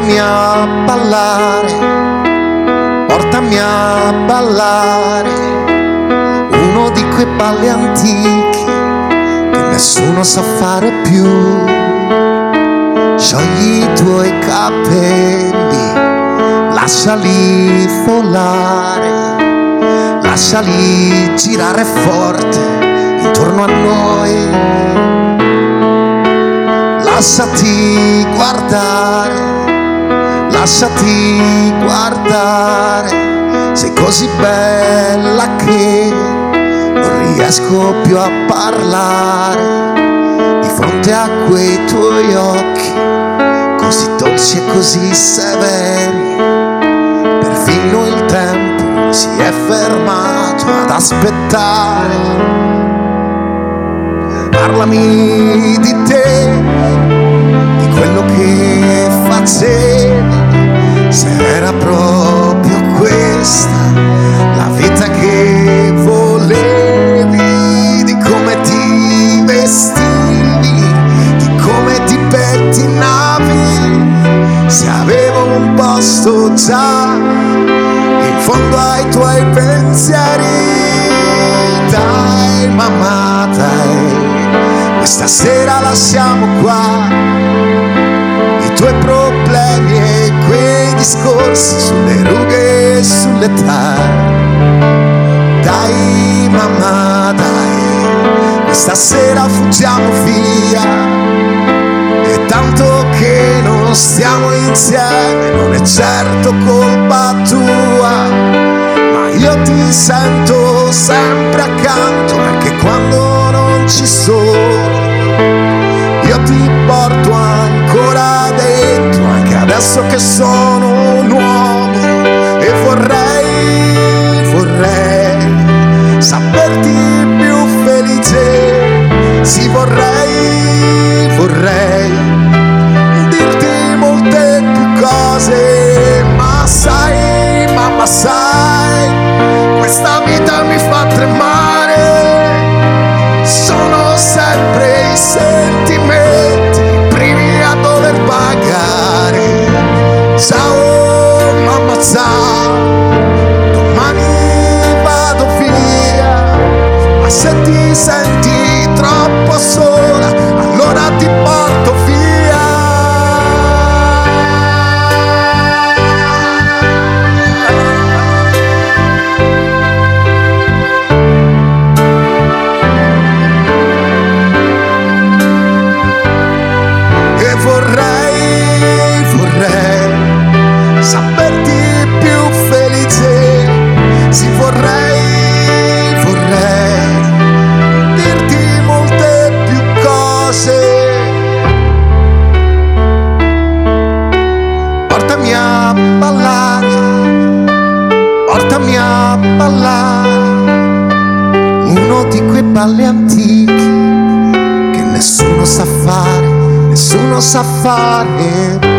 portami a ballare, portami a ballare, uno di quei balli antichi che nessuno sa fare più. Sciogli i tuoi capelli, lasciali volare, lasciali girare forte intorno a noi. Lasciati guardare, lasciati guardare, sei così bella che non riesco più a parlare. Di fronte a quei tuoi occhi, così dolci e così severi, perfino il tempo si è fermato ad aspettare. Parlami di te, già in fondo ai tuoi pensieri, dai mamma, dai Stasera lasciamo qua i tuoi problemi e quei discorsi sulle rughe e sull'età. Dai mamma, dai, stasera fuggiamo via. Non stiamo insieme, non è certo colpa tua, ma io ti sento sempre accanto anche quando non ci sono io ti porto ancora dentro, anche adesso che sono time. A ballare, portami a ballare, uno di quei balli antichi che nessuno sa fare, nessuno sa fare